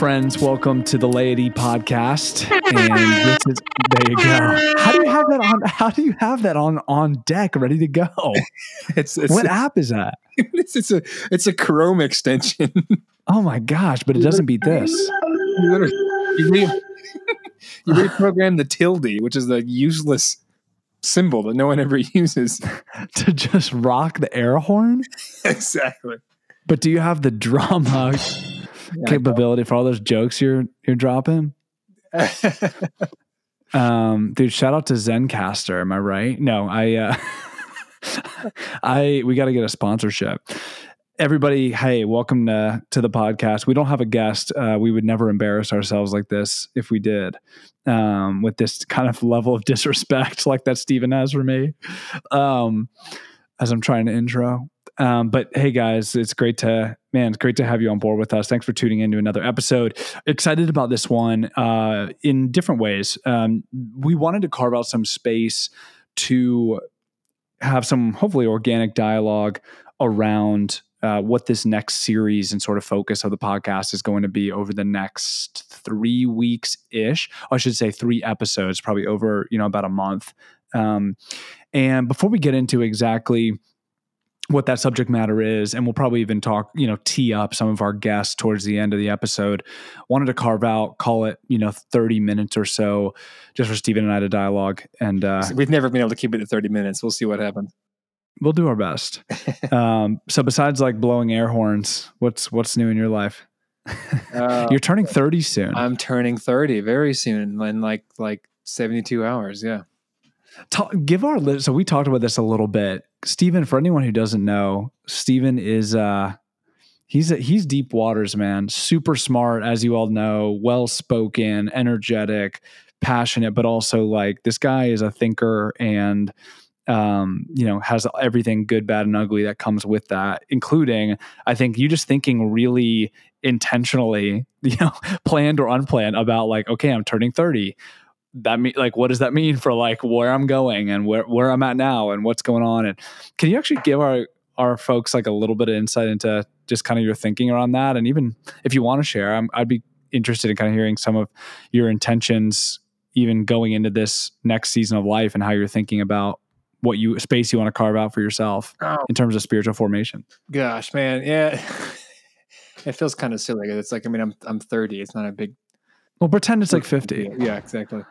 Friends. Welcome to the Laity Podcast. And this is there you go. How do you have that on? How do you have that on on deck, ready to go? It's, it's What app is that? it's, it's a it's a Chrome extension. Oh my gosh! But it doesn't beat this. you literally you, re- you reprogram the tilde, which is the useless symbol that no one ever uses. to just rock the air horn. exactly. But do you have the drama capability for all those jokes you're you're dropping? Um, dude, shout out to Zencastr. Am I right? No, I, uh, I, we got to get a sponsorship. Everybody, hey, welcome to, to the podcast. We don't have a guest. Uh, we would never embarrass ourselves like this if we did, um, with this kind of level of disrespect like that Steven has for me. Um, as I'm trying to intro. Um, but hey, guys, it's great to man, it's great to have you on board with us. Thanks for tuning into another episode. Excited about this one uh, in different ways. Um, we wanted to carve out some space to have some hopefully organic dialogue around uh, what this next series and sort of focus of the podcast is going to be over the next three weeks ish. I should say three episodes, probably over you know about a month. Um, and before we get into exactly what that subject matter is, and we'll probably even talk, you know, tee up some of our guests towards the end of the episode. Wanted to carve out, call it, you know, 30 minutes or so just for Stephen and I to dialogue. And uh, We've never been able to keep it to 30 minutes. We'll see what happens. we'll do our best. um, so besides like blowing air horns, what's what's new in your life? Uh, You're turning 30 soon. I'm turning 30 very soon in like like 72 hours. Yeah. Ta- give our so we talked about this a little bit. Stephen, for anyone who doesn't know, Stephen is uh he's a, he's deep waters, man. Super smart, as you all know, well spoken, energetic, passionate, but also like this guy is a thinker and um, you know, has everything good, bad, and ugly that comes with that, including I think you just thinking really intentionally, you know, planned or unplanned about like, okay, I'm turning 30 that mean like what does that mean for like where I'm going and where where I'm at now and what's going on and can you actually give our our folks like a little bit of insight into just kind of your thinking around that and even if you want to share I'm, I'd be interested in kind of hearing some of your intentions even going into this next season of life and how you're thinking about what you space you want to carve out for yourself Oh in terms of spiritual formation. gosh, man. Yeah. it feels kind of silly. It's like I mean I'm I'm 30. It's not a big Well, pretend it's like 50. Yeah, exactly.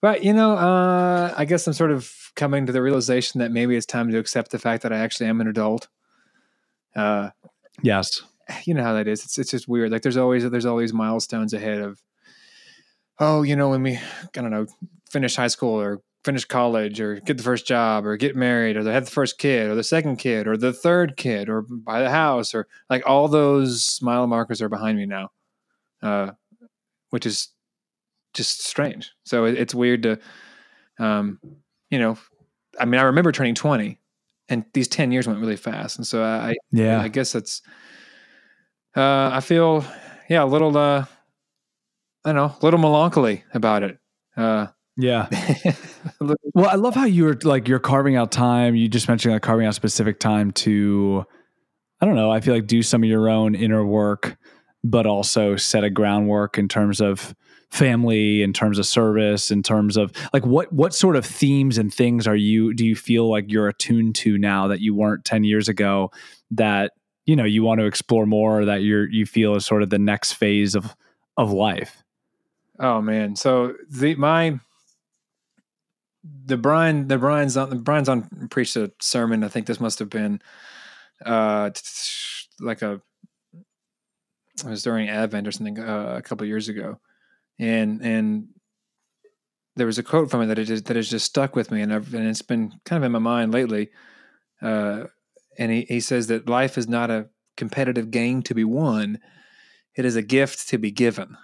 But you know, uh, I guess I'm sort of coming to the realization that maybe it's time to accept the fact that I actually am an adult. Uh, Yes. you know how that is. It's it's just weird. Like there's always there's always milestones ahead of. Oh, you know when we I don't know finish high school or finish college or get the first job or get married or have the first kid or the second kid or the third kid or buy the house or like all those mile markers are behind me now, uh, which is just strange. So it, it's weird to, um, you know, I mean I remember turning twenty, and these ten years went really fast, and so I, Yeah. I guess it's. Uh, I feel, yeah, a little. Uh, I don't know, a little melancholy about it. Uh, Yeah. Well, I love how you were like you're carving out time. You just mentioned like carving out specific time to, I don't know. I feel like do some of your own inner work, but also set a groundwork in terms of family, in terms of service, in terms of like what what sort of themes and things are you do you feel like you're attuned to now that you weren't ten years ago that you know you want to explore more that you're you feel is sort of the next phase of of life. oh man, so the my the Brian the Brian Zahnd the Brian Zahnd preached a sermon. I think this must have been uh like a it was during Advent or something uh, a couple years ago, and and there was a quote from it that that has just stuck with me, and I've, and it's been kind of in my mind lately. Uh, and he, he says that life is not a competitive game to be won; it is a gift to be given.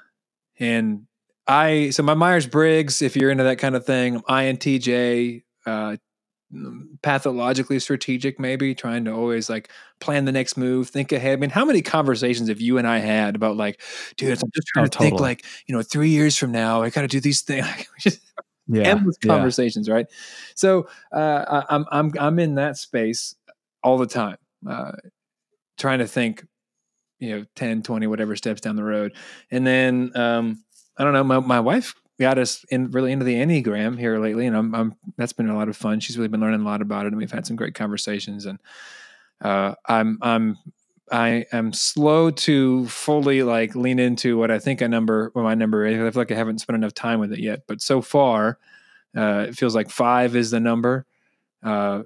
And I so my Myers Briggs, if you're into that kind of thing, INTJ, uh, pathologically strategic, maybe trying to always like plan the next move, think ahead. I mean, how many conversations have you and I had about like, dude, I'm just trying Oh, to think like, you know, three years from now, I got to do these things. Yeah. endless yeah. conversations, right? So uh, I, I'm I'm I'm in that space all the time, uh, trying to think you know 10 20 whatever steps down the road and then um i don't know my, my wife got us in really into the enneagram here lately and I'm, I'm that's been a lot of fun she's really been learning a lot about it and we've had some great conversations and uh i'm i'm I am slow to fully like lean into what I think a number, what my number is. I feel like I haven't spent enough time with it yet, but so far, uh, it feels like five is the number, uh,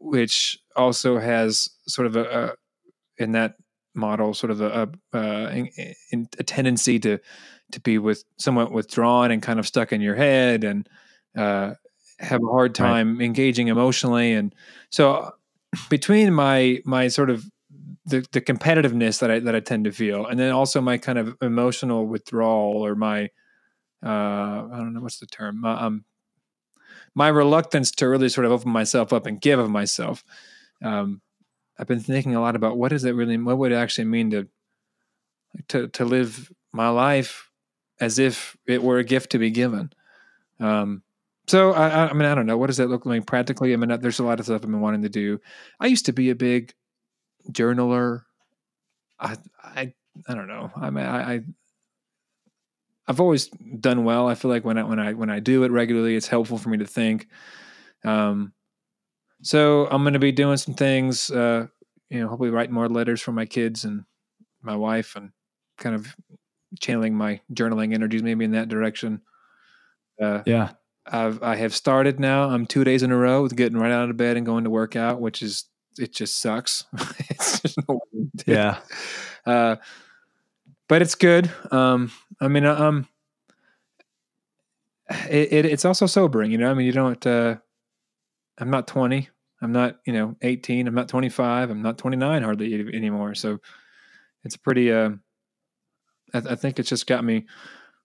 which also has sort of a, a in that model sort of a, a, a, a tendency to to be with somewhat withdrawn and kind of stuck in your head and uh, have a hard time right. engaging emotionally. And so between my my sort of the, the competitiveness that I that I tend to feel and then also my kind of emotional withdrawal or my uh, I don't know what's the term? My, um my reluctance to really sort of open myself up and give of myself. Um, I've been thinking a lot about what does it really, what would it actually mean to, to, to live my life as if it were a gift to be given. Um, so I, I mean, I don't know. What does that look like practically? I mean, there's a lot of stuff I've been wanting to do. I used to be a big journaler. I, I, I don't know. I mean, I, I I've always done well. I feel like when I when I when I do it regularly, it's helpful for me to think. Um, so I'm going to be doing some things, uh, you know, hopefully write more letters for my kids and my wife and kind of channeling my journaling energies maybe in that direction. Uh, yeah. I've, I have started now. I'm two days in a row with getting right out of bed and going to work out, which is, it just sucks. it's just no yeah. Uh, but it's good. Um, I mean, um, it, it, it's also sobering, you know, I mean, you don't, uh, I'm not 20. I'm not, you know, 18. I'm not 25. I'm not 29 hardly anymore. So it's pretty, uh, I, I think it's just got me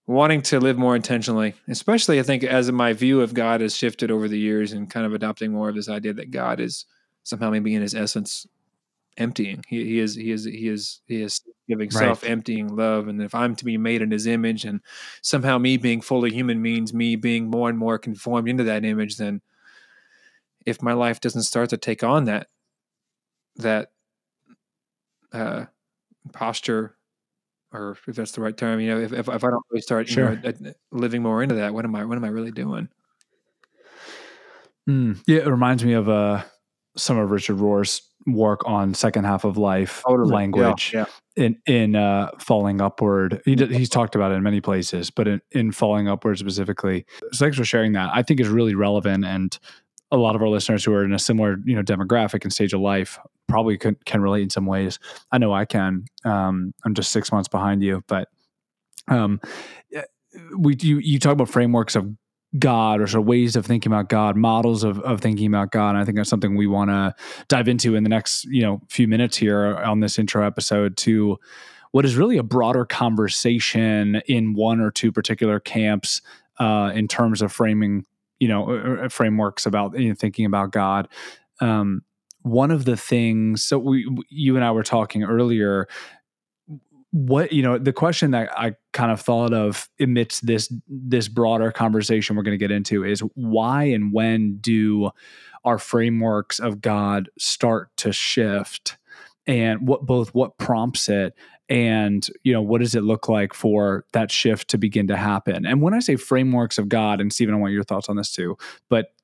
wanting to live more intentionally, especially I think as my view of God has shifted over the years and kind of adopting more of this idea that God is somehow maybe in his essence emptying. He, he is, he is, he is, he is giving right. self emptying love. And if I'm to be made in his image and somehow me being fully human means me being more and more conformed into that image, then if my life doesn't start to take on that that uh, posture or if that's the right term you know if, if, if i don't really start sure. you know, living more into that what am i what am i really doing mm, yeah it reminds me of uh some of richard rohr's work on second half of life totally. language yeah, yeah. in in uh falling upward he he's talked about it in many places but in, in falling upward specifically so thanks for sharing that i think is really relevant and a lot of our listeners who are in a similar you know demographic and stage of life probably can, can relate in some ways. I know I can. Um, I'm just six months behind you, but um, we you you talk about frameworks of God or sort of ways of thinking about God, models of, of thinking about God. And I think that's something we want to dive into in the next, you know, few minutes here on this intro episode to what is really a broader conversation in one or two particular camps uh, in terms of framing you know frameworks about you know, thinking about God. Um, one of the things, so we, you and I were talking earlier. What you know, the question that I kind of thought of amidst this this broader conversation we're going to get into is why and when do our frameworks of God start to shift, and what both what prompts it and you know what does it look like for that shift to begin to happen and when i say frameworks of god and stephen i want your thoughts on this too but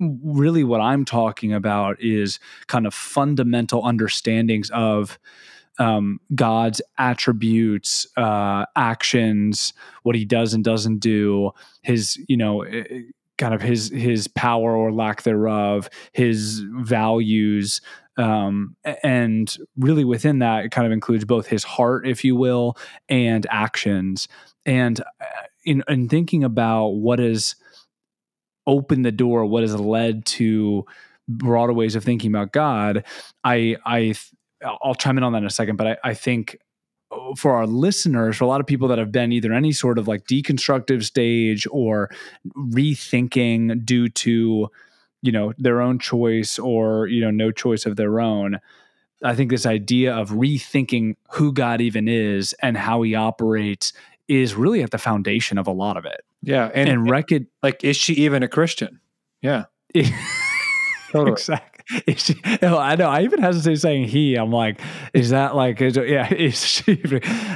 really what i'm talking about is kind of fundamental understandings of um, God's attributes, uh, actions, what He does and doesn't do, His, you know, eh, eh, kind of His His power or lack thereof, His values, um, and really within that, it kind of includes both his heart, if you will, and actions. And uh, in, in thinking about what has opened the door, what has led to broader ways of thinking about God, I, I, I'll chime in on that in a second, but I, I think uh, for our listeners, for a lot of people that have been either any sort of like deconstructive stage or rethinking due to you know their own choice or you know no choice of their own i think this idea of rethinking who god even is and how he operates is really at the foundation of a lot of it yeah and, and, and like is she even a christian yeah totally exactly She, I know. I even hesitate saying he. I'm like, is that like, is, yeah, is she?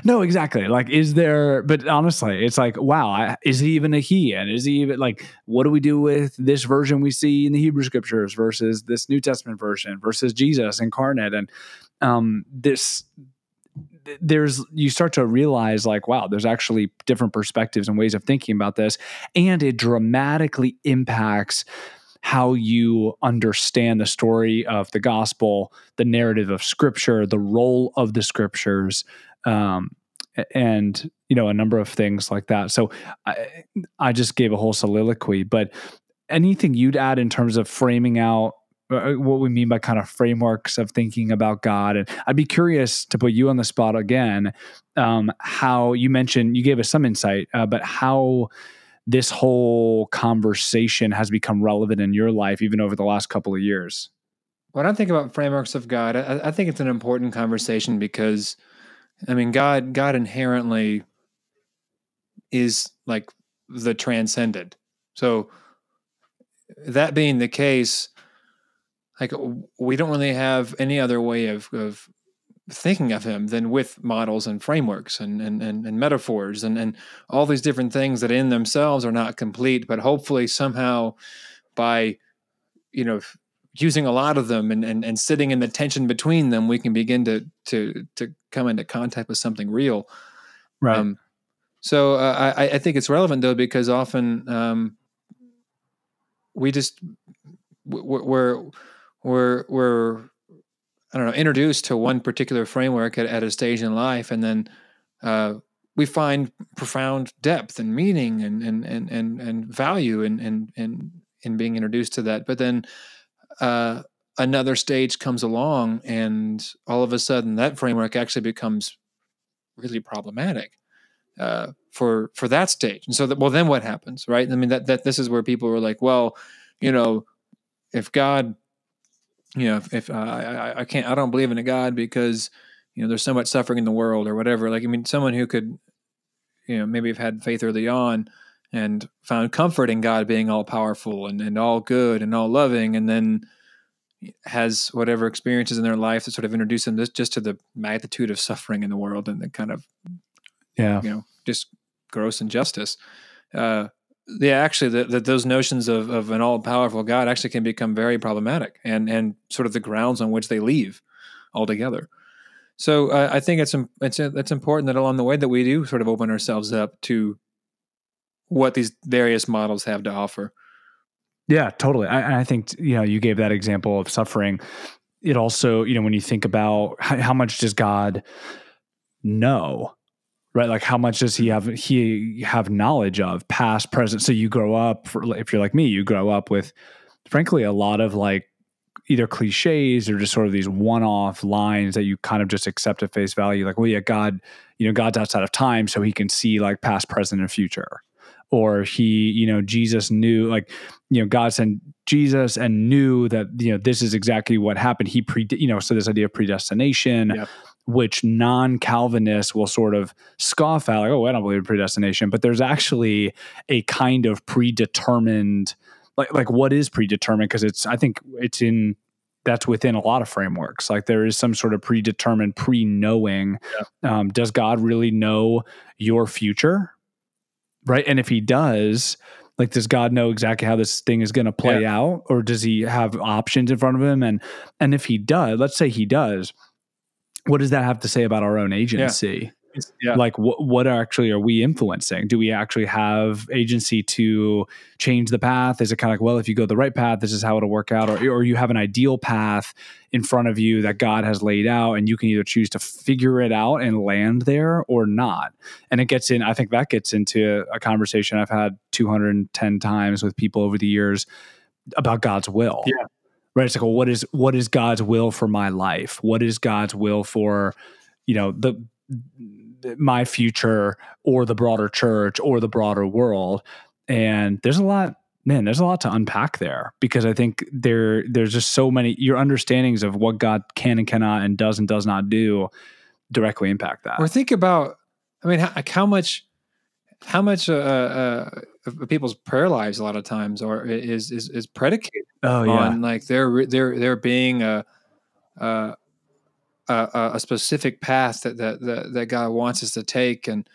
No, exactly. Like, is there? But honestly, it's like, wow, I, is he even a he? And is he even like, what do we do with this version we see in the Hebrew scriptures versus this New Testament version versus Jesus incarnate? And um, this there's you start to realize like wow there's actually different perspectives and ways of thinking about this. And it dramatically impacts how you understand the story of the gospel the narrative of scripture the role of the scriptures um, and you know a number of things like that. So I, I just gave a whole soliloquy but anything you'd add in terms of framing out what we mean by kind of frameworks of thinking about God. And I'd be curious to put you on the spot again. Um, how you mentioned you gave us some insight, uh, but how this whole conversation has become relevant in your life, even over the last couple of years. When I think about frameworks of God, I, I think it's an important conversation because, I mean, God, God inherently is like the transcendent. So, that being the case, like we don't really have any other way of, of thinking of him than with models and frameworks and, and, and, and, metaphors and, and all these different things that in themselves are not complete, but hopefully somehow by, you know, using a lot of them and, and, and sitting in the tension between them, we can begin to, to, to come into contact with something real. Right. Um, so uh, I, I think it's relevant though, because often um, we just, we're, we're we're we're I don't know introduced to one particular framework at, at a stage in life, and then uh, we find profound depth and meaning and and and and, and value in, in in in being introduced to that. But then uh, another stage comes along, and all of a sudden that framework actually becomes really problematic uh, for for that stage. And so, that, well, then what happens, right? I mean, that that this is where people were like, well, you know, if God you know, if, if uh, I, I can't, I don't believe in a God because, you know, there's so much suffering in the world or whatever. Like, I mean, someone who could, you know, maybe have had faith early on and found comfort in God being all powerful and, and all good and all loving, and then has whatever experiences in their life that sort of introduce them just, just to the magnitude of suffering in the world and the kind of, yeah, you know, just gross injustice. Uh, yeah, actually, that those notions of, of an all powerful God actually can become very problematic, and and sort of the grounds on which they leave altogether. So uh, I think it's it's it's important that along the way that we do sort of open ourselves up to what these various models have to offer. Yeah, totally. I, I think you know you gave that example of suffering. It also, you know, when you think about how, how much does God know right? Like how much does he have he have knowledge of past present? So you grow up if you're like me you grow up with frankly a lot of like either cliches or just sort of these one-off lines that you kind of just accept at face value. Like well yeah god you know god's outside of time so he can see like past present and future. Or he you know jesus knew like you know god sent jesus and knew that you know this is exactly what happened. He pre you know so this idea of predestination. Yep which non Calvinists will sort of scoff at, like, oh, I don't believe in predestination. But there's actually a kind of predetermined, like, like what is predetermined? Because it's, I think it's in, that's within a lot of frameworks. Like there is some sort of predetermined pre knowing. Yeah. Um, does God really know your future? Right. And if he does, like does god know exactly how this thing is going to play yeah. out or does he have options in front of him and and if he does let's say he does what does that have to say about our own agency? Yeah. yeah. Like what what actually are we influencing? Do we actually have agency to change the path? Is it kind of like, well, if you go the right path, this is how it'll work out, or or you have an ideal path in front of you that God has laid out, and you can either choose to figure it out and land there or not. And it gets in. I think that gets into a conversation I've had 210 times with people over the years about God's will. Yeah right? It's like well, what is what is god's will for my life? What is god's will for you know the my future or the broader church or the broader world? And there's a lot man there's a lot to unpack there because i think there there's just so many your understandings of what god can and cannot and does and does not do directly impact that. Or think about i mean how, how much how much uh, uh, people's prayer lives a lot of times or is is, is predicated Oh yeah. on like there there there being a a, a a specific path that, that that that God wants us to take, and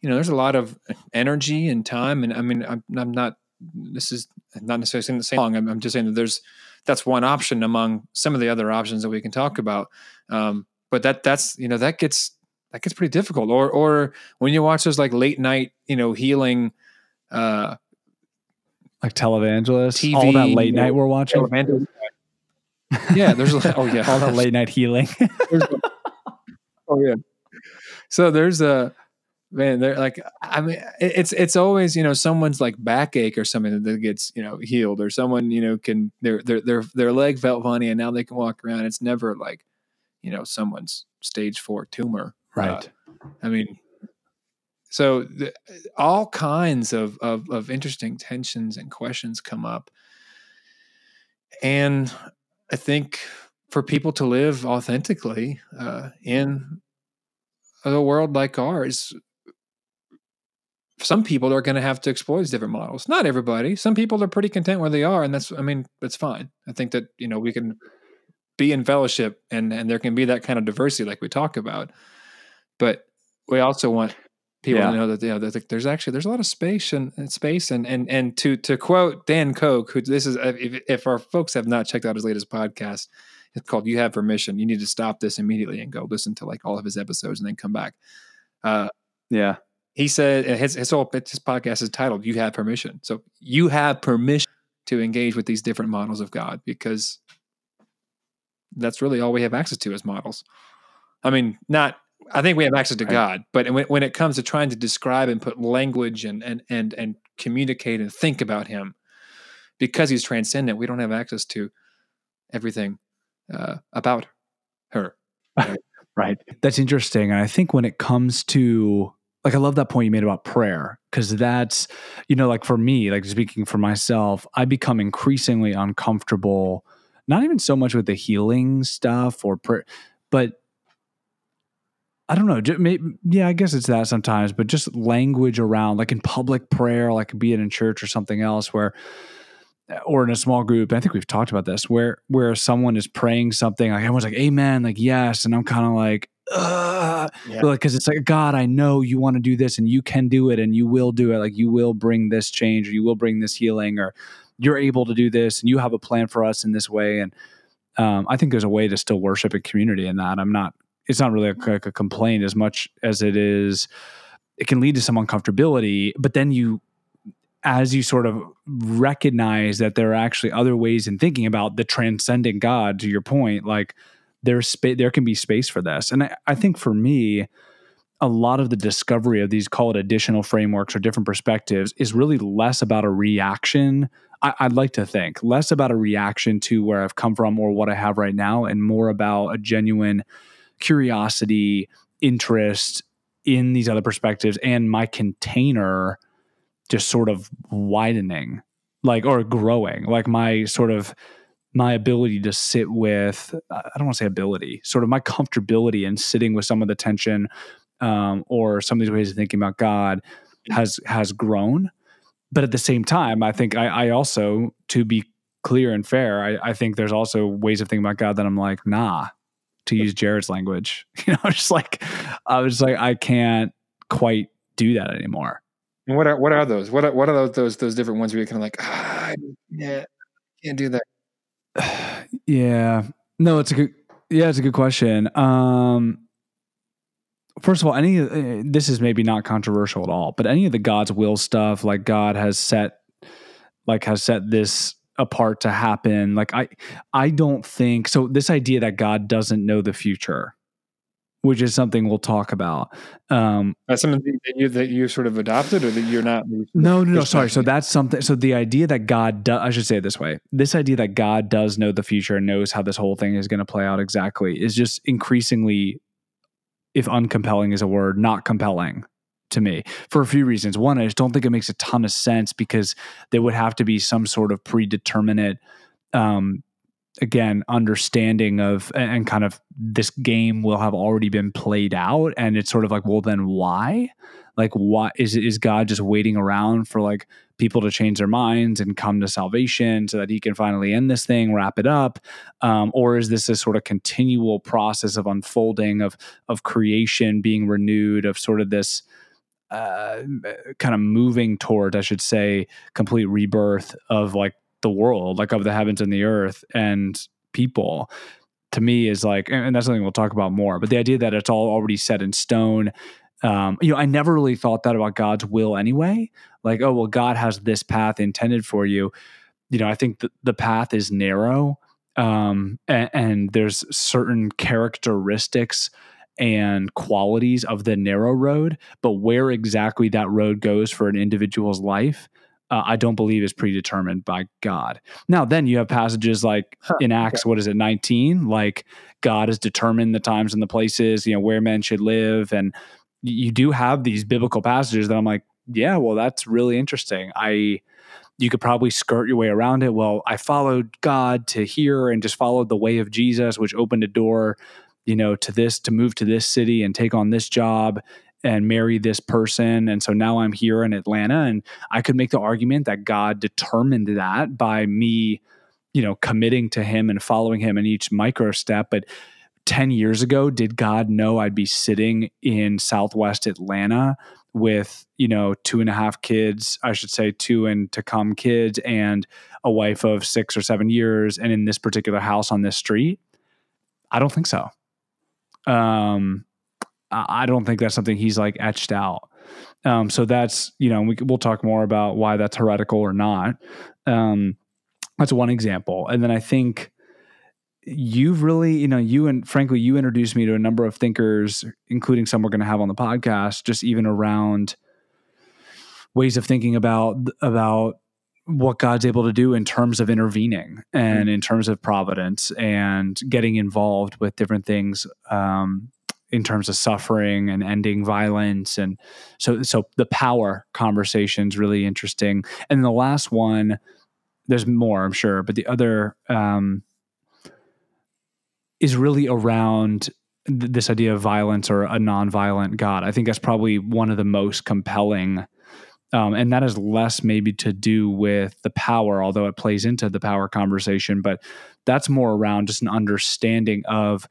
you know, there's a lot of energy and time, and I mean, I'm, I'm not. This is not necessarily saying the same long. I'm, I'm just saying that there's that's one option among some of the other options that we can talk about. Um, but that that's you know that gets that gets pretty difficult. Or or when you watch those like late night you know healing uh like televangelists, TV, all that late night we're watching, yeah there's a- oh yeah all that late night healing. A- oh yeah. So there's a man. They're like, I mean, it's it's always you know someone's like backache or something that gets you know healed, or someone you know can their their their their leg felt funny and now they can walk around. It's never like you know someone's stage four tumor. right. I mean, so the, all kinds of, of of interesting tensions and questions come up, and I think for people to live authentically uh, in a world like ours, some people are going to have to explore these different models. Not everybody. Some people are pretty content where they are, and that's I mean that's fine. I think that you know we can be in fellowship, and and there can be that kind of diversity like we talk about, but we also want people Yeah. to know that you know that there's actually there's a lot of space and, and space and and and to to quote Dan Koch, who this is if, if our folks have not checked out his latest podcast, it's called "You Have Permission." You need to stop this immediately and go listen to like all of his episodes and then come back. Uh, Yeah. he said his his whole his podcast is titled "You Have Permission." So you have permission to engage with these different models of God because that's really all we have access to as models. I mean, not. I think we have access to Right. God, but when, when it comes to trying to describe and put language and and and and communicate and think about Him, because He's transcendent, we don't have access to everything uh, about her. Right. That's interesting. And I think when it comes to like I love that point you made about prayer because that's you know like for me like speaking for myself I become increasingly uncomfortable not even so much with the healing stuff or prayer but I don't know. ju- may- Yeah, I guess it's that sometimes, but just language around, like in public prayer, like be it in church or something else, where, or in a small group. I think we've talked about this, where where someone is praying something, like everyone's like, "Amen," like yes, and I'm kind of like, Ugh. Yeah. like because it's like God, I know you want to do this, and you can do it, and you will do it. Like you will bring this change, or you will bring this healing, or you're able to do this, and you have a plan for us in this way. And um, I think there's a way to still worship in community in that. I'm not. It's not really a, like a complaint as much as it is. It can lead to some uncomfortability, but then you, as you sort of recognize that there are actually other ways in thinking about the transcendent God. To your point, like there's space. There can be space for this, and I, I think for me, a lot of the discovery of these call it additional frameworks or different perspectives is really less about a reaction. I, I'd like to think less about a reaction to where I've come from or what I have right now, and more about a genuine curiosity, interest in these other perspectives, and my container just sort of widening, like or growing, like my sort of my ability to sit with I don't want to say ability, sort of my comfortability in sitting with some of the tension um, or some of these ways of thinking about God has has grown. But at the same time, I think I, I also, to be clear and fair, I, I think there's also ways of thinking about God that I'm like, nah, to use Jared's language. You know, just like I was just like, I can't quite do that anymore. And what are what are those? What are, what are those those those different ones where you're kind of like, ah, yeah, can't do that. yeah. No, it's a good yeah, it's a good question. Um first of all, any uh, this is maybe not controversial at all, but any of the God's will stuff, like God has set like has set this apart to happen. Like I I don't think so this idea that God doesn't know the future, which is something we'll talk about. Um That's something that you that you sort of adopted, or that you're not. no, no, no. Sorry. So that's something. So the idea that God, do, I should say it this way: this idea that God does know the future and knows how this whole thing is going to play out exactly is just increasingly, if uncompelling is a word, not compelling to me for a few reasons. One, I just don't think it makes a ton of sense because there would have to be some sort of predeterminate um, again understanding of and kind of this game will have already been played out and it's sort of like well then why like what is is god just waiting around for like people to change their minds and come to salvation so that he can finally end this thing wrap it up um, or is this a sort of continual process of unfolding of of creation being renewed of sort of this uh, kind of moving toward i should say complete rebirth of like the world, like of the heavens and the earth and people, to me is like, and that's something we'll talk about more. But the idea that it's all already set in stone. Um, you know, I never really thought that about God's will anyway. Like, oh well, God has this path intended for you. You know, I think the, the path is narrow, um, and, and there's certain characteristics and qualities of the narrow road, but where exactly that road goes for an individual's life uh, I don't believe is predetermined by God. Now, then you have passages like huh, in Acts, okay. what is it, 19? Like God has determined the times and the places, you know, where men should live. And you do have these biblical passages that I'm like, yeah, well, that's really interesting. I, you could probably skirt your way around it. Well, I followed God to here and just followed the way of Jesus, which opened a door, you know, to this, to move to this city and take on this job and marry this person. And so now I'm here in Atlanta. And I could make the argument that God determined that by me, you know, committing to him and following him in each micro step. But 10 years ago, did God know I'd be sitting in Southwest Atlanta with, you know, two and a half kids, I should say two and to come kids, and a wife of six or seven years, and in this particular house on this street? I don't think so. Um, I don't think that's something he's like etched out. Um, so that's you know we we'll talk more about why that's heretical or not. Um, that's one example, and then I think you've really you know you and frankly you introduced me to a number of thinkers, including some we're going to have on the podcast, just even around ways of thinking about about what God's able to do in terms of intervening and mm-hmm. in terms of providence and getting involved with different things um, in terms of suffering and ending violence. And so so the power conversation is really interesting. And the last one there's more i'm sure but the other um, is really around th- this idea of violence or a non-violent god. I think that's probably one of the most compelling um, and that is less maybe to do with the power although it plays into the power conversation but that's more around just an understanding of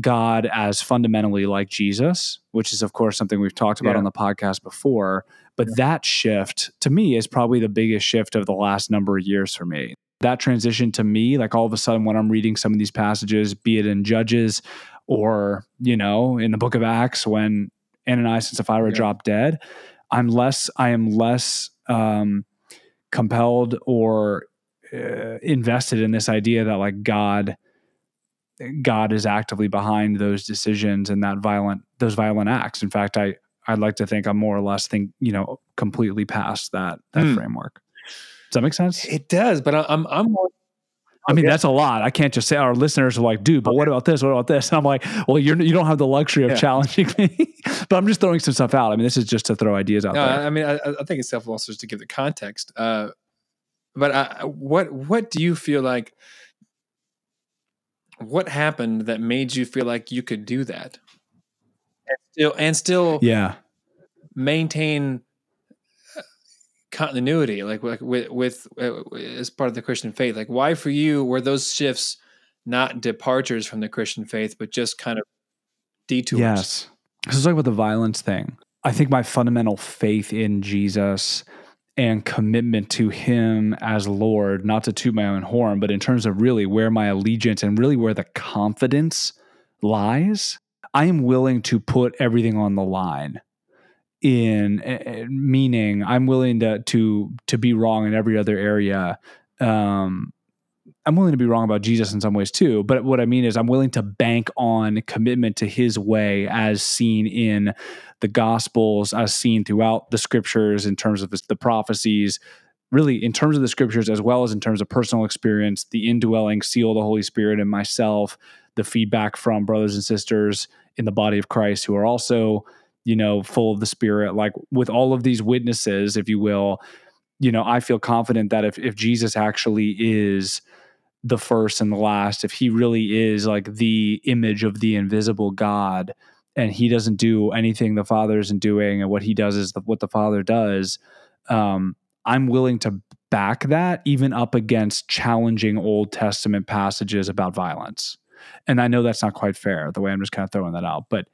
God as fundamentally like Jesus, which is, of course, something we've talked about yeah. on the podcast before. But yeah. that shift to me is probably the biggest shift of the last number of years for me. That transition to me, like all of a sudden when I'm reading some of these passages, be it in Judges or, you know, in the book of Acts when Ananias and Sapphira yeah. drop dead, I'm less, I am less um, compelled or uh, invested in this idea that like God God is actively behind those decisions and that violent those violent acts. In fact, I I'd like to think I'm more or less think you know completely past that that mm. framework. Does that make sense? It does, but I'm I'm more. I mean, that's a lot. I can't just say our listeners are like, dude, but okay. what about this? What about this? And I'm like, well, you're, you don't have the luxury of yeah. challenging me, but I'm just throwing some stuff out. I mean, this is just to throw ideas out no, there. I mean, I, I think it's helpful also just to give the context. Uh, but I, what, what do you feel like what happened that made you feel like you could do that and still and still yeah maintain continuity like with with, with uh, as part of the christian faith. Like why for you were those shifts not departures from the christian faith but just kind of detours? Yes. So let's talk about the violence thing. I think my fundamental faith in jesus and commitment to him as Lord, not to toot my own horn, but in terms of really where my allegiance and really where the confidence lies, I am willing to put everything on the line. In uh, meaning, I'm willing to to to be wrong in every other area. Um, I'm willing to be wrong about Jesus in some ways too, but what I mean is I'm willing to bank on commitment to his way as seen in the gospels, as seen throughout the scriptures in terms of the prophecies, really in terms of the scriptures as well as in terms of personal experience, the indwelling seal of the Holy Spirit in myself, the feedback from brothers and sisters in the body of Christ who are also, you know, full of the Spirit, like with all of these witnesses, if you will, you know, I feel confident that if if Jesus actually is the first and the last, if he really is like the image of the invisible God, and he doesn't do anything the Father isn't doing, and what he does is the, what the Father does, um, I'm willing to back that even up against challenging Old Testament passages about violence. And I know that's not quite fair the way I'm just kind of throwing that out, but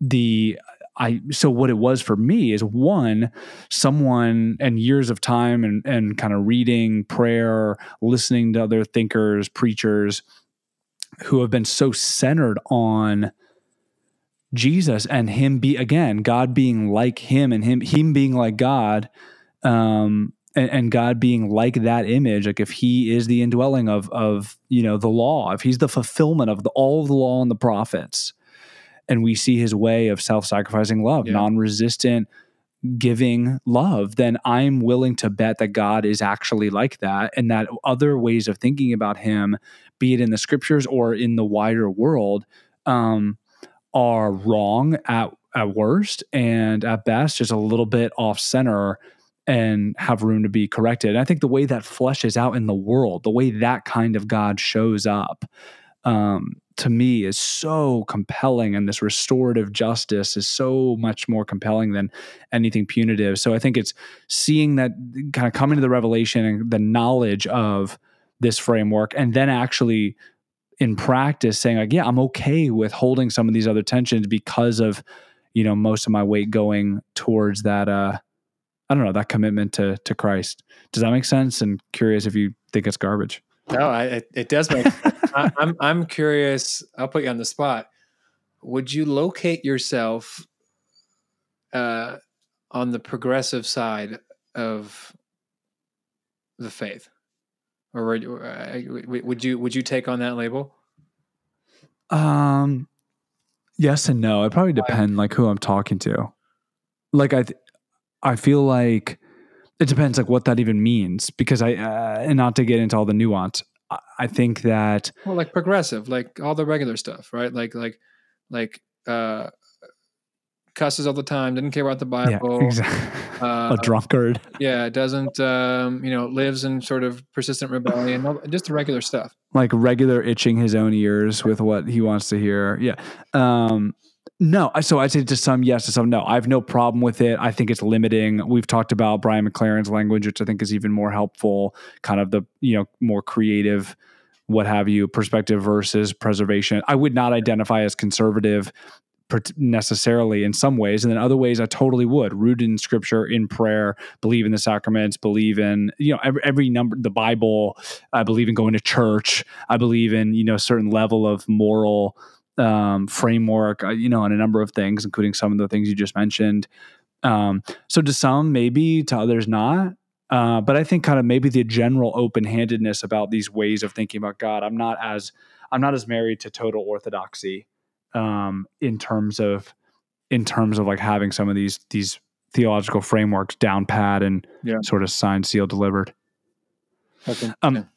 the I so what it was for me is one someone and years of time and and kind of reading prayer, listening to other thinkers, preachers who have been so centered on Jesus and him be again God being like him and him him being like God um and, and, God being like that image, like if He is the indwelling of of you know the law, if He's the fulfillment of the, all of the law and the prophets, and we see His way of self-sacrificing love, yeah. non-resistant, giving love, then I'm willing to bet that God is actually like that, and that other ways of thinking about Him, be it in the Scriptures or in the wider world, um, are wrong at at worst, and at best just a little bit off center and have room to be corrected. And I think the way that fleshes out in the world, the way that kind of God shows up, um, to me is so compelling and this restorative justice is so much more compelling than anything punitive so i think it's seeing that kind of coming to the revelation and the knowledge of this framework and then actually in practice saying like yeah i'm okay with holding some of these other tensions because of you know most of my weight going towards that uh I don't know that commitment to to Christ. Does that make sense? And curious if you think it's garbage. No, I, it, it does make. I, I'm I'm curious. I'll put you on the spot. Would you locate yourself uh, on the progressive side of the faith, or would, uh, would you would you take on that label? Um, yes and no. It probably depend like who I'm talking to. Like I, th- I feel like it depends like what that even means because I uh, and not to get into all the nuance. I think that well, like progressive, like all the regular stuff, right? Like like like uh cusses all the time, didn't care about the Bible, yeah, exactly. uh, a drunkard. Yeah, doesn't um, you know lives in sort of persistent rebellion, just the regular stuff. Like regular itching his own ears with what he wants to hear. Yeah. Um, no, so I'd say to some yes, to some no. I have no problem with it. I think it's limiting. We've talked about Brian McLaren's language, which I think is even more helpful. Kind of the you know more creative, what have you, perspective versus preservation. I would not identify as conservative necessarily in some ways and then other ways i totally would rooted in scripture in prayer believe in the sacraments believe in you know every, every number the bible i believe in going to church i believe in you know a certain level of moral um, framework, uh, you know, on a number of things, including some of the things you just mentioned. Um, so to some, maybe to others, not. Uh, but I think kind of maybe the general open handedness about these ways of thinking about God. I'm not as I'm not as married to total orthodoxy um, in terms of in terms of like having some of these these theological frameworks down pat and yeah. sort of signed, sealed, delivered. Okay. Um,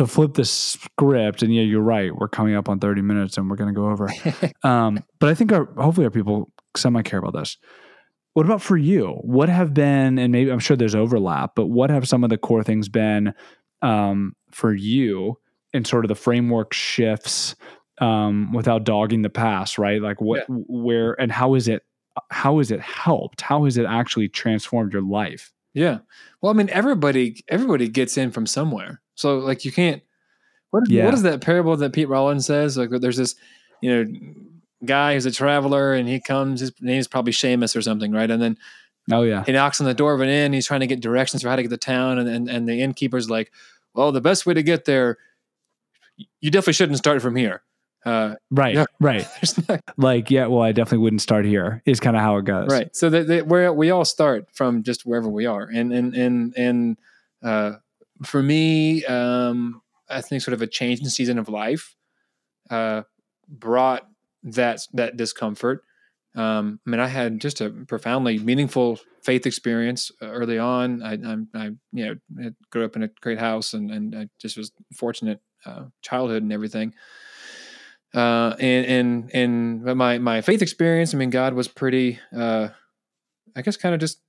to flip the script, and yeah, you're right. We're coming up on 30 minutes, and we're going to go over. um, but I think our hopefully our people semi care about this. What about for you? What have been, and maybe I'm sure there's overlap, but what have some of the core things been um, for you in sort of the framework shifts um, without dogging the past, right? Like what, yeah. where, and how is it, how has it helped? How has it actually transformed your life? Yeah. Well, I mean, everybody, everybody gets in from somewhere. So like you can't. What, yeah. what is that parable that Pete Rollins says? Like there's this, you know, guy who's a traveler and he comes. His name's probably Seamus or something, right? And then oh yeah, he knocks on the door of an inn. He's trying to get directions for how to get to town, and and, and the innkeeper's like, "Well, the best way to get there, you definitely shouldn't start from here." Uh, right, right. Not, like, yeah, well, I definitely wouldn't start here. Is kind of how it goes, right? So that we we all start from just wherever we are, and and and and uh, for me, um, I think sort of a change in season of life uh, brought that that discomfort. Um, I mean, I had just a profoundly meaningful faith experience uh, early on. I, I, I, you know, grew up in a great house and and I just was fortunate uh, childhood and everything. Uh, and and and my my faith experience. I mean, God was pretty. Uh, I guess kind of just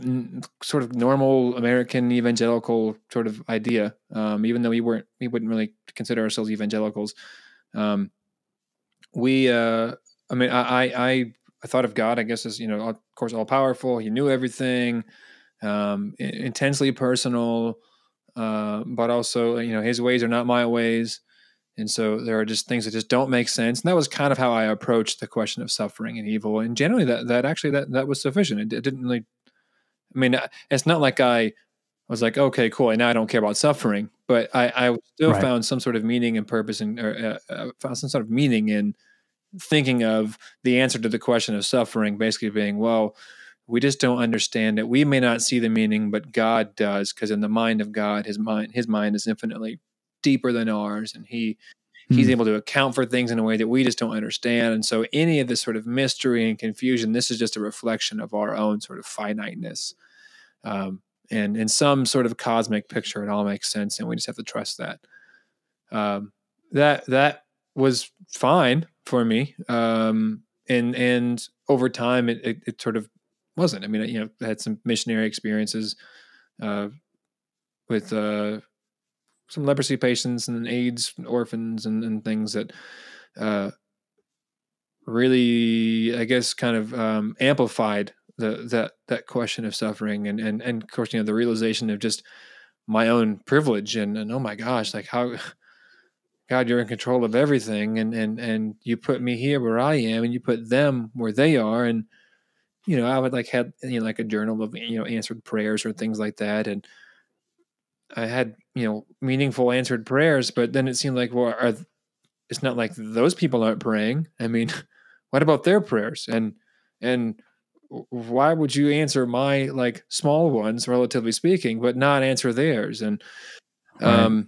n- sort of normal American evangelical sort of idea. Um, even though we weren't, we wouldn't really consider ourselves evangelicals. Um, we, uh, I mean, I, I, I thought of God, I guess, as you know, of course, all powerful. He knew everything, um, intensely personal, uh, but also, you know, His ways are not my ways. And so there are just things that just don't make sense. And that was kind of how I approached the question of suffering and evil. And generally, that that actually that that was sufficient. It, it didn't really. I mean, it's not like I was like, okay, cool. And now I don't care about suffering, but I, I still right. found some sort of meaning and purpose, and uh, uh, found some sort of meaning in thinking of the answer to the question of suffering, basically being, well, we just don't understand it. We may not see the meaning, but God does, because in the mind of God, His mind, His mind is infinitely deeper than ours and he he's hmm. able to account for things in a way that we just don't understand. And so any of this sort of mystery and confusion this is just a reflection of our own sort of finiteness. Um, and in some sort of cosmic picture it all makes sense and we just have to trust that. Um, that that was fine for me. Um, and and over time it, it, it, sort of wasn't. I mean you know I had some missionary experiences uh, with uh, some leprosy patients and AIDS orphans and, and things that uh, really, I guess, kind of um, amplified the that that question of suffering and and and of course, you know, the realization of just my own privilege and and oh my gosh, like how God, you're in control of everything, and and and you put me here where I am, and you put them where they are, and you know, I would like had you know like a journal of you know answered prayers or things like that, and I had you know meaningful answered prayers, but then it seemed like well, are, it's not like those people aren't praying. I mean, what about their prayers? And and why would you answer my like small ones, relatively speaking, but not answer theirs? And um, right.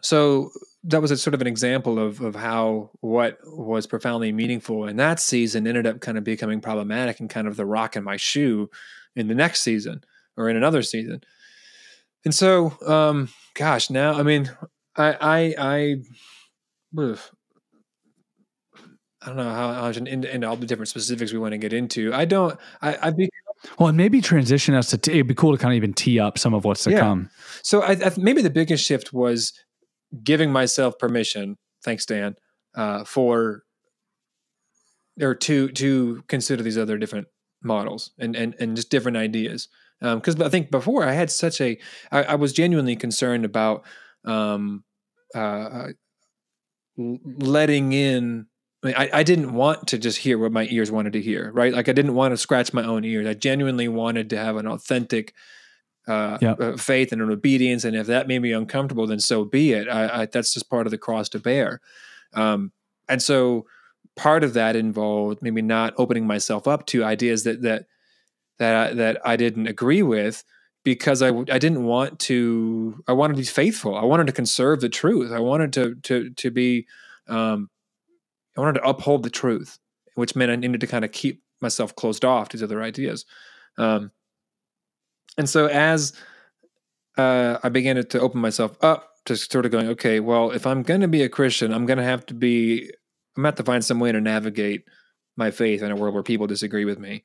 so that was a sort of an example of of how what was profoundly meaningful in that season ended up kind of becoming problematic and kind of the rock in my shoe in the next season or in another season. And so, um, gosh, now I mean, I I I, I don't know how, how into, into all the different specifics we want to get into. I don't. I I be well, and maybe transition us to. T- it'd be cool to kind of even tee up some of what's to yeah. come. So I, I, maybe the biggest shift was giving myself permission. Thanks, Dan, uh, for or to to consider these other different models and and and just different ideas because um, I think before I had such a I, I was genuinely concerned about um, uh, uh letting in. I, mean, I, I, didn't want to just hear what my ears wanted to hear, right? Like I didn't want to scratch my own ears. I genuinely wanted to have an authentic uh, yep. uh, faith and an obedience, and if that made me uncomfortable, then so be it. I, that's just part of the cross to bear. Um, and so part of that involved maybe not opening myself up to ideas that that that I, that I didn't agree with because I I didn't want to I wanted to be faithful. I wanted to conserve the truth. I wanted to to to be um, I wanted to uphold the truth, which meant I needed to kind of keep myself closed off to these other ideas. Um, and so as uh, I began to, open myself up to sort of going, okay, well, if I'm going to be a Christian, I'm going to have to be I'm going to have to find some way to navigate my faith in a world where people disagree with me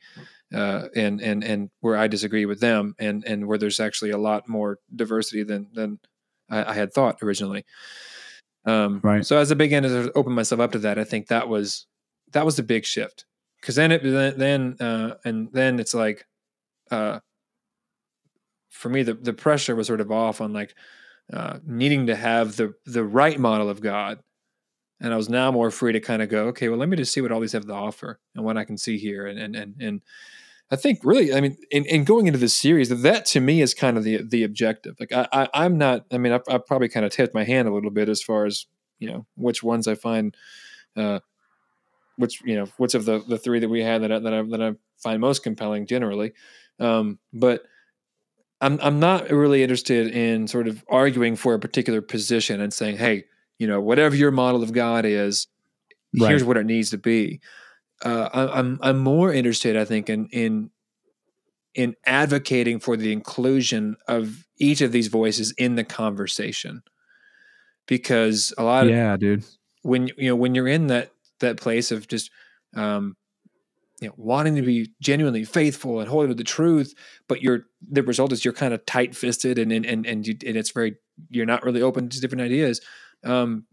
uh, and and and where I disagree with them, and and where there's actually a lot more diversity than than I, I had thought originally. Um, right. So as I began to open myself up to that, I think that was that was the big shift because then it then, then uh, and then it's like uh, for me the the pressure was sort of off on like uh, needing to have the the right model of God and I was now more free to kind of go, okay, well, let me just see what all these have to offer and what I can see here, and and and and I think really, I mean, in, in going into this series, that to me is kind of the the objective. Like I, I am not. I mean, I, I probably kind of tipped my hand a little bit as far as you know which ones I find, uh, which you know which of the the three that we had that I, that I that I find most compelling generally, um, but. I'm I'm not really interested in sort of arguing for a particular position and saying, "Hey, you know, whatever your model of God is, right. here's what it needs to be." uh, I, I'm I'm more interested, I think, in in in advocating for the inclusion of each of these voices in the conversation, because a lot of yeah, dude, when you know when you're in that that place of just um, you know wanting to be genuinely faithful and holding to the truth but you're the result is you're kind of tight-fisted and and and and, you, and it's very you're not really open to different ideas um,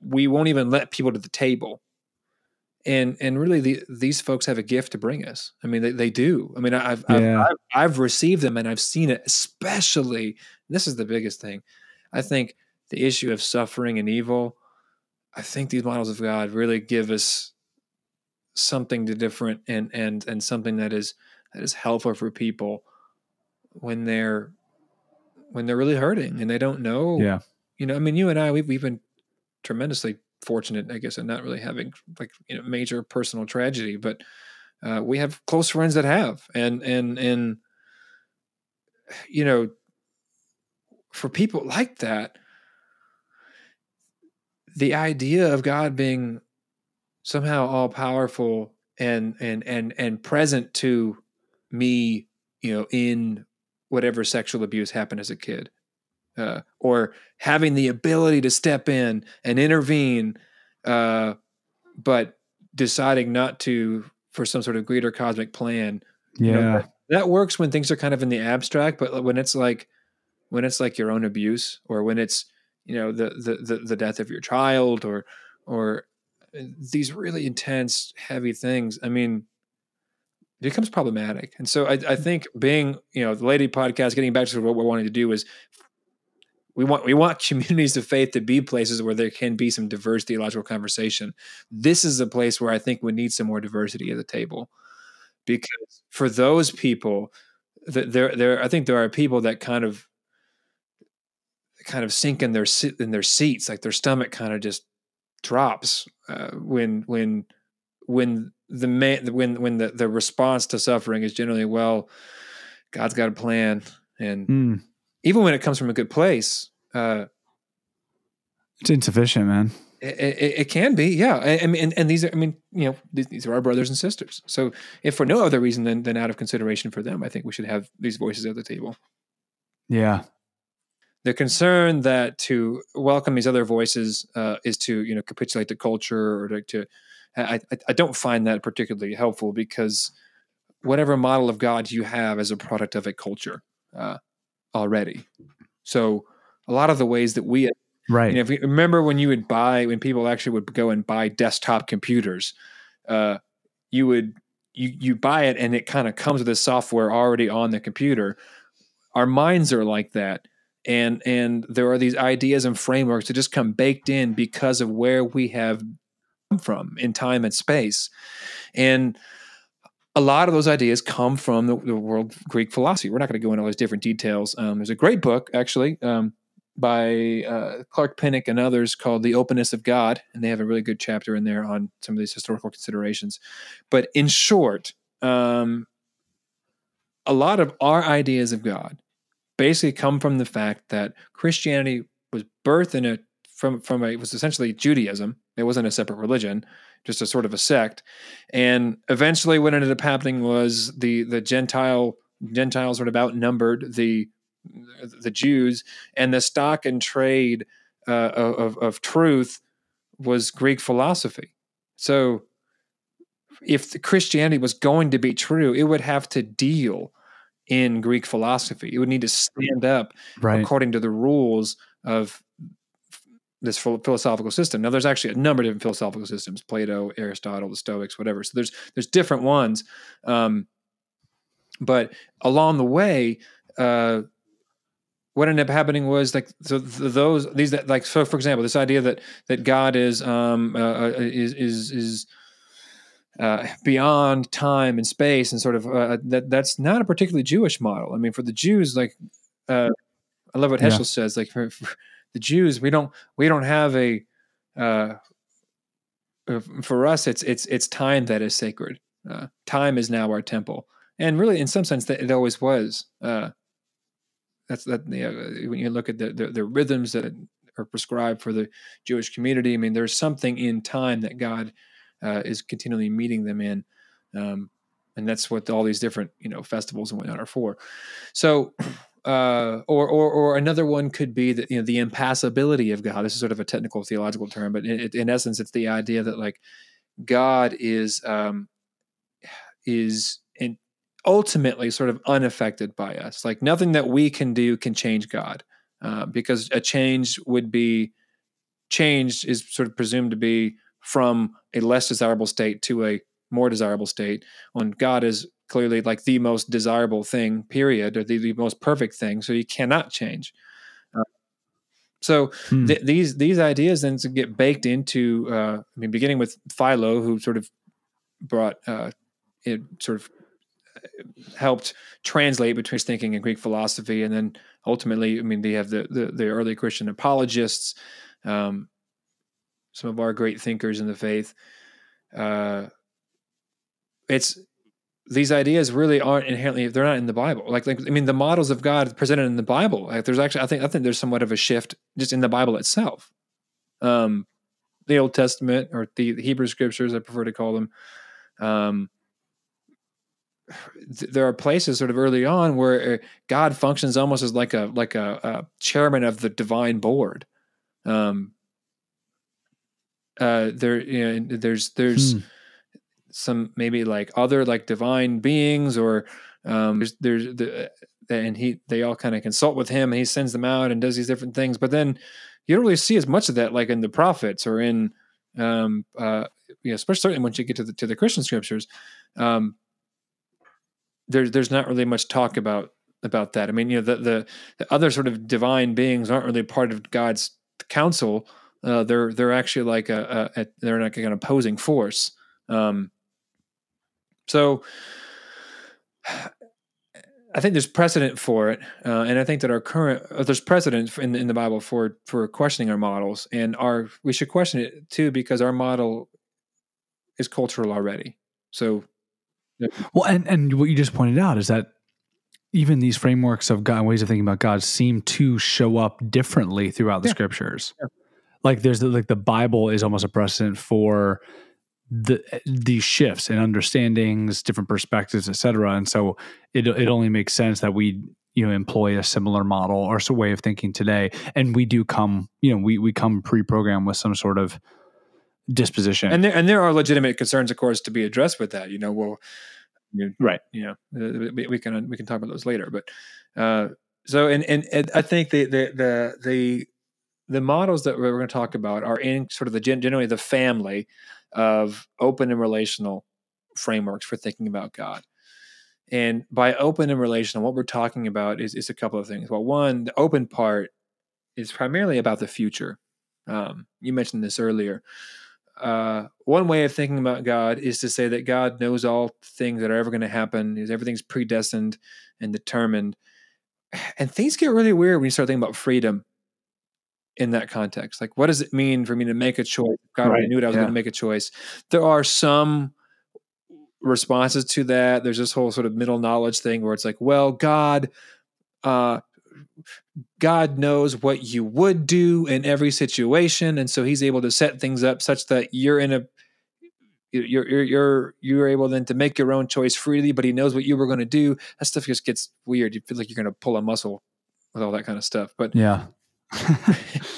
we won't even let people to the table and and really the, these folks have a gift to bring us i mean they, they do i mean I've, Yeah. I've, I've i've received them and i've seen it especially this is the biggest thing i think the issue of suffering and evil i think these models of god really give us something to different and and and something that is that is helpful for people when they're when they're really hurting and they don't know Yeah. You know i mean you and i we've, we've been tremendously fortunate i guess in not really having like you know major personal tragedy but uh, we have close friends that have. And and and you know for people like that the idea of god being somehow all powerful and and and and present to me you know in whatever sexual abuse happened as a kid uh, or having the ability to step in and intervene uh, but deciding not to for some sort of greater cosmic plan you know, Yeah. that works when things are kind of in the abstract but when it's like when it's like your own abuse or when it's you know the the the, the death of your child or or uh, these really intense heavy things i mean it becomes problematic and so i, I think being you know the lady podcast getting back to what we're wanting to do is we want we want communities of faith to be places where there can be some diverse theological conversation this is a place where i think we need some more diversity at the table because for those people th- there there i think there are people that kind of kind of sink in their in their seats like their stomach kind of just drops uh, when when when the man when when the, the response to suffering is generally well god's got a plan and Mm. Even when it comes from a good place uh It's insufficient, man. it, it, it can be yeah I, I mean and, and these are i mean you know these, these are our brothers and sisters so if for no other reason than, than out of consideration for them i think we should have these voices at the table Yeah. the concern that to welcome these other voices uh, is to you know capitulate the culture or to, to I, I, I don't find that particularly helpful because whatever model of God you have is a product of a culture uh, already. So a lot of the ways that we Right. you know, if you remember when you would buy when people actually would go and buy desktop computers, uh, you would you you buy it and it kind of comes with the software already on the computer. Our minds are like that, and and there are these ideas and frameworks that just come baked in because of where we have come from in time and space, and a lot of those ideas come from the, the world Greek philosophy. We're not going to go into all those different details. Um, there's a great book actually. Um, by uh, Clark Pinnock and others called The Openness of God. And they have a really good chapter in there on some of these historical considerations. But in short, um, a lot of our ideas of God basically come from the fact that Christianity was birthed in a from from a it was essentially Judaism. It wasn't a separate religion, just a sort of a sect. And eventually, what ended up happening was the the Gentile Gentiles sort of outnumbered the the Jews, and the stock and trade uh, of of truth was Greek philosophy. So, if Christianity was going to be true, it would have to deal in Greek philosophy. It would need to stand up Right. according to the rules of this philosophical system. Now, there's actually a number of different philosophical systems: Plato, Aristotle, the Stoics, whatever. So there's there's different ones, um, but along the way, uh, what ended up happening was like so th- those these that like so for example, this idea that that God is um, uh, uh, is is is uh, beyond time and space and sort of uh, that that's not a particularly Jewish model. I mean, for the Jews, like uh, I love what Yeah. Heschel says. Like for, for the Jews, we don't we don't have a uh, uh, for us. It's it's it's time that is sacred. Uh, time is now our temple, and really, in some sense, that it always was. Uh, that's that. You know, when you look at the, the the rhythms that are prescribed for the Jewish community, I mean, there's something in time that God uh, is continually meeting them in. Um, and that's what all these different, you know, festivals and whatnot are for. So, uh, or, or, or another one could be that, you know, the impassibility of God. This is sort of a technical theological term, but in, in essence, it's the idea that like God is, um, is in, ultimately sort of unaffected by us. Like nothing that we can do can change God, uh, because a change would be changed is sort of presumed to be from a less desirable state to a more desirable state. When God is clearly like the most desirable thing, period, or the, the most perfect thing, so you cannot change. Uh, so Hmm. th- these these ideas then get baked into, uh, I mean, beginning with Philo, who sort of brought uh, it sort of uh, helped translate between his thinking and Greek philosophy, and then ultimately, I mean, they have the the, the early Christian apologists, um, some of our great thinkers in the faith. Uh, it's these ideas really aren't inherently they're not in the Bible. Like like I mean, the models of God presented in the Bible. Like there's actually I think I think there's somewhat of a shift just in the Bible itself. Um, the Old Testament or the, Hebrew Scriptures, I prefer to call them. Um, th- there are places sort of early on where uh, God functions almost as like a like a, a chairman of the divine board. Um, uh, there, you know, there's there's Hmm. Some maybe like other like divine beings or um, there's there's the and he they all kind of consult with him and he sends them out and does these different things. But then you don't really see as much of that like in the prophets or in um, uh, you know, especially once you get to the to the Christian scriptures. Um, there's there's not really much talk about about that. I mean, you know, the, the the other sort of divine beings aren't really part of God's council. Uh, they're they're actually like a, a, a they're like an opposing force. Um, so I think there's precedent for it, uh, and I think that our current uh, there's precedent in in the Bible for for questioning our models, and our we should question it too because our model is cultural already. So Well, and and what you just pointed out is that even these frameworks of God, ways of thinking about God, seem to show up differently throughout the Yeah. scriptures. Yeah. Like there's the, like the Bible is almost a precedent for the these shifts and understandings, different perspectives, et cetera. And so it it only makes sense that we you know employ a similar model or so way of thinking today. And we do come you know we we come pre-programmed with some sort of disposition. and there and there are legitimate concerns, of course, to be addressed with that. You know, well, you, right. you know, uh, we, we can we can talk about those later. But uh, so and, and and I think the the the the the models that we're going to talk about are in sort of the generally the family of open and relational frameworks for thinking about God. And by open and relational, what we're talking about is, is a couple of things. Well, one, the open part is primarily about the future. Um, you mentioned this earlier. Uh, one way of thinking about God is to say that God knows all things that are ever going to happen. Is everything's predestined and determined. And things get really weird when you start thinking about freedom in that context. Like, what does it mean for me to make a choice? God already Right, knew it. I was yeah. going to make a choice. There are some responses to that. There's this whole sort of middle knowledge thing where it's like, well, God, uh, God knows what you would do in every situation, and so He's able to set things up such that you're in a you're you're you're you're able then to make your own choice freely, but He knows what you were going to do. That stuff just gets weird. You feel like you're going to pull a muscle with all that kind of stuff. But Yeah.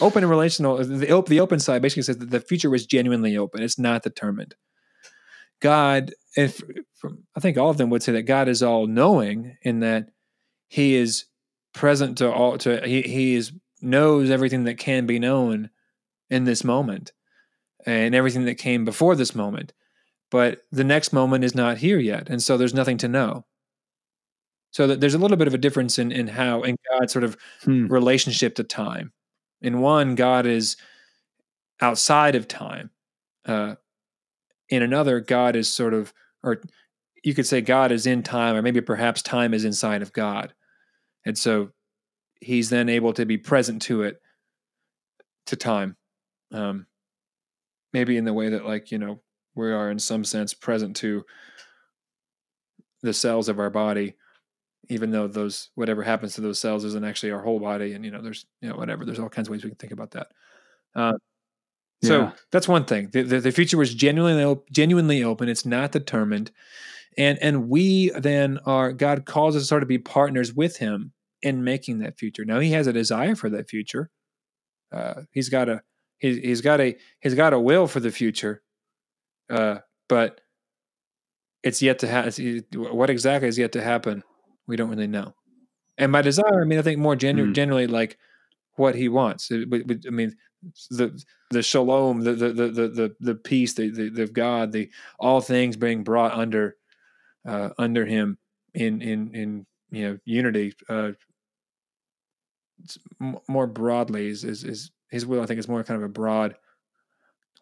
Open and relational the, op- the open side basically says that the future is genuinely open. It's not determined. God if from, i think all of them would say that god is all knowing in that he is present to all to he, he is knows everything that can be known in this moment and everything that came before this moment. But the next moment is not here yet and so there's nothing to know so that there's a little bit of a difference in in how in god's sort of Hmm. relationship to time. In one, God is outside of time. Uh, in another, God is sort of, or you could say God is in time, or maybe perhaps time is inside of God. And so he's then able to be present to it, to time. Um, maybe in the way that, like, you know, we are in some sense present to the cells of our body even though those whatever happens to those cells isn't actually our whole body and you know there's you know whatever there's all kinds of ways we can think about that uh, so Yeah. that's one thing the, the, the future was genuinely op- genuinely open it's not determined and and we then are god calls us to sort of be partners with him in making that future now he has a desire for that future uh, he's got a he's, he's got a he's got a will for the future uh, but it's yet to happen. What exactly is yet to happen? We don't really know. And by desire, I mean I think more Mm. generally like what he wants. It- but- but, I mean the the shalom, the the the the the, peace, the, the the God, the all things being brought under uh, under him in in in you know unity. Uh, more broadly is, is is his will. I think is more kind of a broad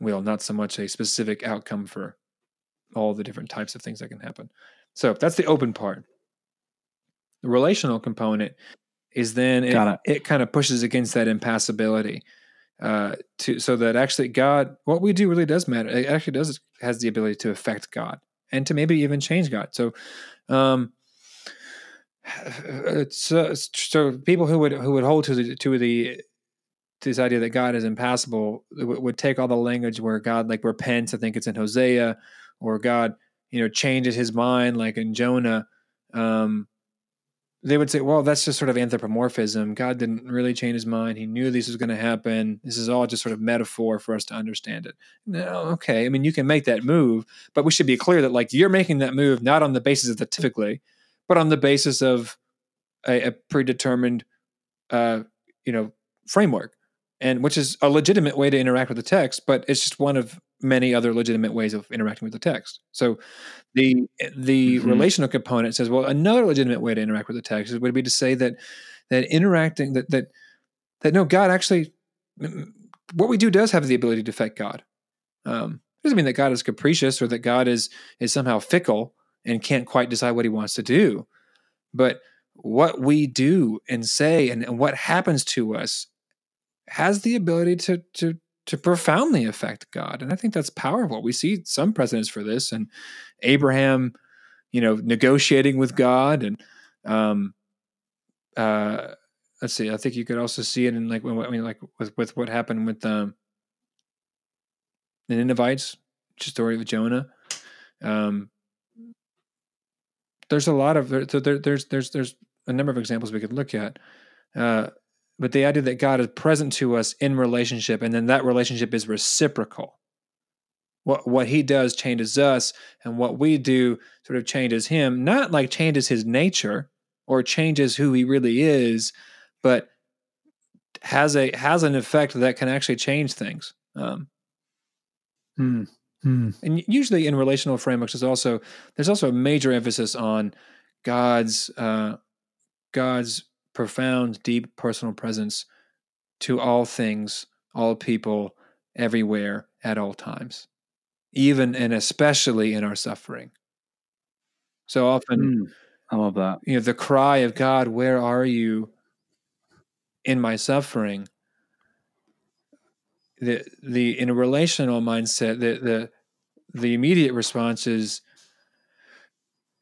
will, not so much a specific outcome for all the different types of things that can happen. So that's the open part. The relational component is then it, Got it. kind of pushes against that impassibility uh, to so that actually God, what we do really does matter. It actually does has the ability to affect God and to maybe even change God. So, um, so, so people who would who would hold to the to the to this idea that God is impassible would, would take all the language where God like repents. I think it's in Hosea, or God you know changes His mind, like in Jonah. Um, they would say, well, that's just sort of anthropomorphism. God didn't really change his mind. He knew this was going to happen. This is all just sort of metaphor for us to understand it. No, okay. I mean, you can make that move, but we should be clear that like you're making that move not on the basis of the typically, but on the basis of a, a predetermined, uh, you know, framework, and which is a legitimate way to interact with the text, but it's just one of many other legitimate ways of interacting with the text. So the the Mhm. relational component says, well, another legitimate way to interact with the text would be to say that that interacting that that that no, God actually what we do does have the ability to affect God. Um, doesn't mean that God is capricious or that God is is somehow fickle and can't quite decide what He wants to do, but what we do and say and, and what happens to us has the ability to to to profoundly affect God. And I think that's powerful. We see some precedents for this and Abraham, you know, negotiating with God and um uh let's see, I think you could also see it in like when I mean like with with what happened with um the Ninevites, just story of Jonah. Um there's a lot of there, there, there's there's there's a number of examples we could look at. Uh but the idea that God is present to us in relationship, and then that relationship is reciprocal. What what He does changes us, and what we do sort of changes Him. Not like changes His nature or changes who He really is, but has a has an effect that can actually change things. Um, Hmm. Hmm. and usually in relational frameworks, there's also there's also a major emphasis on God's uh, God's profound, deep personal presence to all things, all people, everywhere, at all times, even and especially in our suffering. So often, Hmm. I love that. you know, the cry of God, "Where are you in my suffering?" The the in a relational mindset, the the the immediate response is,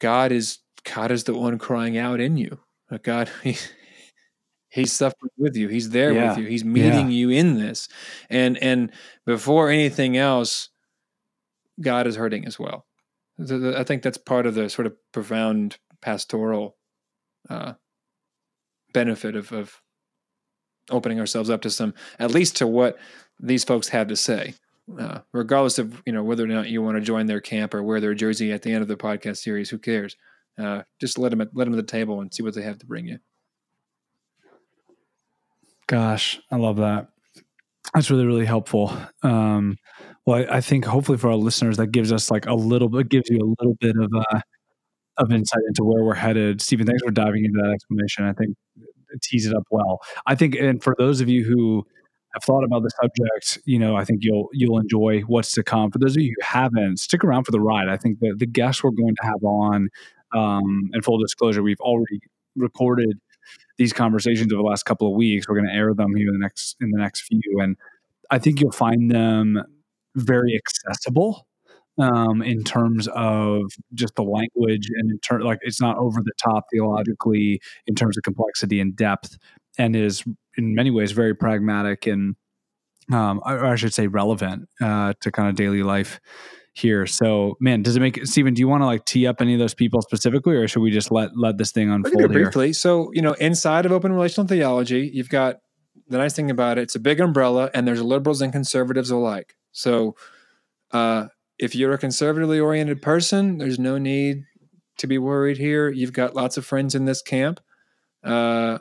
God is God is the one crying out in you. God, he, He's suffering with you. He's there Yeah. with you. He's meeting Yeah. you in this. And and before anything else, God is hurting as well. I think that's part of the sort of profound pastoral uh, benefit of, of opening ourselves up to some, at least to what these folks have to say, uh, regardless of you know whether or not you want to join their camp or wear their jersey at the end of the podcast series. Who cares? Uh, just let them at, let them at the table and see what they have to bring you. Gosh, I love that. That's really, really helpful. Um, well, I, I think hopefully for our listeners, that gives us like a little bit, gives you a little bit of uh, of insight into where we're headed. Stephen, thanks for diving into that explanation. I think it it up well. I think, and for those of you who have thought about the subject, you know, I think you'll you'll enjoy what's to come. For those of you who haven't, stick around for the ride. I think the the guests we're going to have on, um, and full disclosure, we've already recorded these conversations over the last couple of weeks. We're going to air them here in the next in the next few, and I think you'll find them very accessible um, in terms of just the language and in terms like it's not over the top theologically in terms of complexity and depth, and is in many ways very pragmatic and um, or I should say relevant uh, to kind of daily life here. So, man, does it make Stephen? Do you want to like tee up any of those people specifically, or should we just let let this thing We can do unfold here? briefly. So, you know, inside of open relational theology, you've got the nice thing about it, it's a big umbrella and there's liberals and conservatives alike. So, uh, if you're a conservatively oriented person, there's no need to be worried here. You've got lots of friends in this camp. Uh,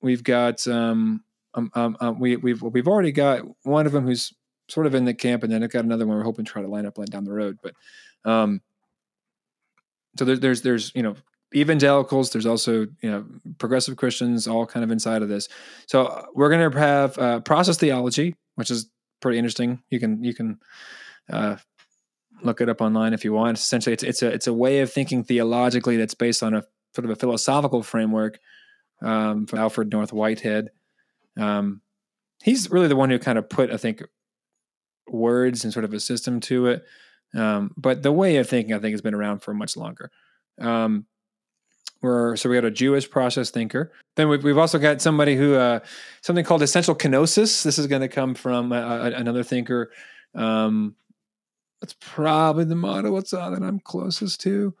we've got um, um, um, um, we, we've we've already got one of them who's sort of in the camp, and then I've got another one we're hoping to try to line up down the road. But um, so there's there's there's you know evangelicals. There's also you know progressive Christians, all kind of inside of this. So we're going to have uh, process theology, which is pretty interesting. You can you can uh, look it up online if you want. Essentially, it's it's a it's a way of thinking theologically that's based on a sort of a philosophical framework um, from Alfred North Whitehead. Um, he's really the one who kind of put, I think, words and sort of a system to it. Um, but the way of thinking, I think, has been around for much longer. Um, we're, so we got a Jewish process thinker. Then we've, we've also got somebody who uh, something called essential kenosis. This is going to come from uh, another thinker. Um, that's probably the model it's uh, that I'm closest to.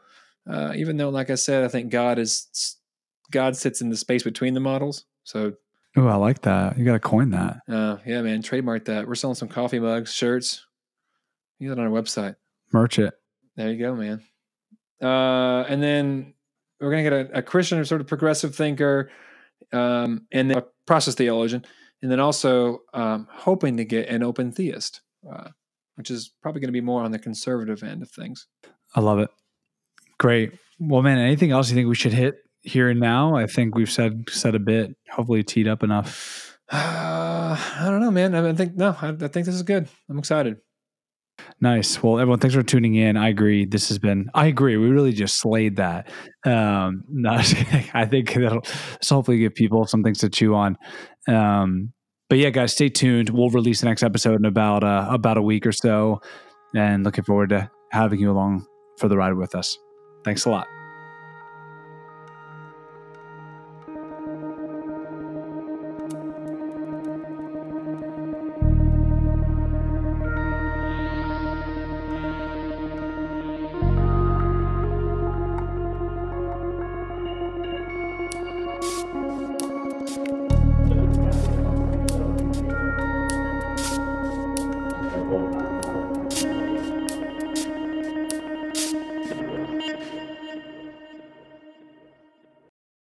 Uh, even though, like I said, I think God is God sits in the space between the models. So, oh, I like that. You got to coin that. Uh, yeah, man, trademark that. We're selling some coffee mugs, shirts. Use it on our website. Merch it. There you go, man. Uh, and then we're going to get a, a, Christian sort of progressive thinker, um, and then a process theologian, and then also um, hoping to get an open theist, uh, which is probably going to be more on the conservative end of things. I love it. Great. Well, man, anything else you think we should hit here and now? I think we've said said a bit. Hopefully, teed up enough. Uh, I don't know, man. I think no. I, I think this is good. I'm excited. Nice. Well, everyone, thanks for tuning in. I agree. This has been. I agree. We really just slayed that. Um, no, I think that'll hopefully give people some things to chew on. Um, but yeah, guys, stay tuned. We'll release the next episode in about uh, about a week or so, and looking forward to having you along for the ride with us. Thanks a lot.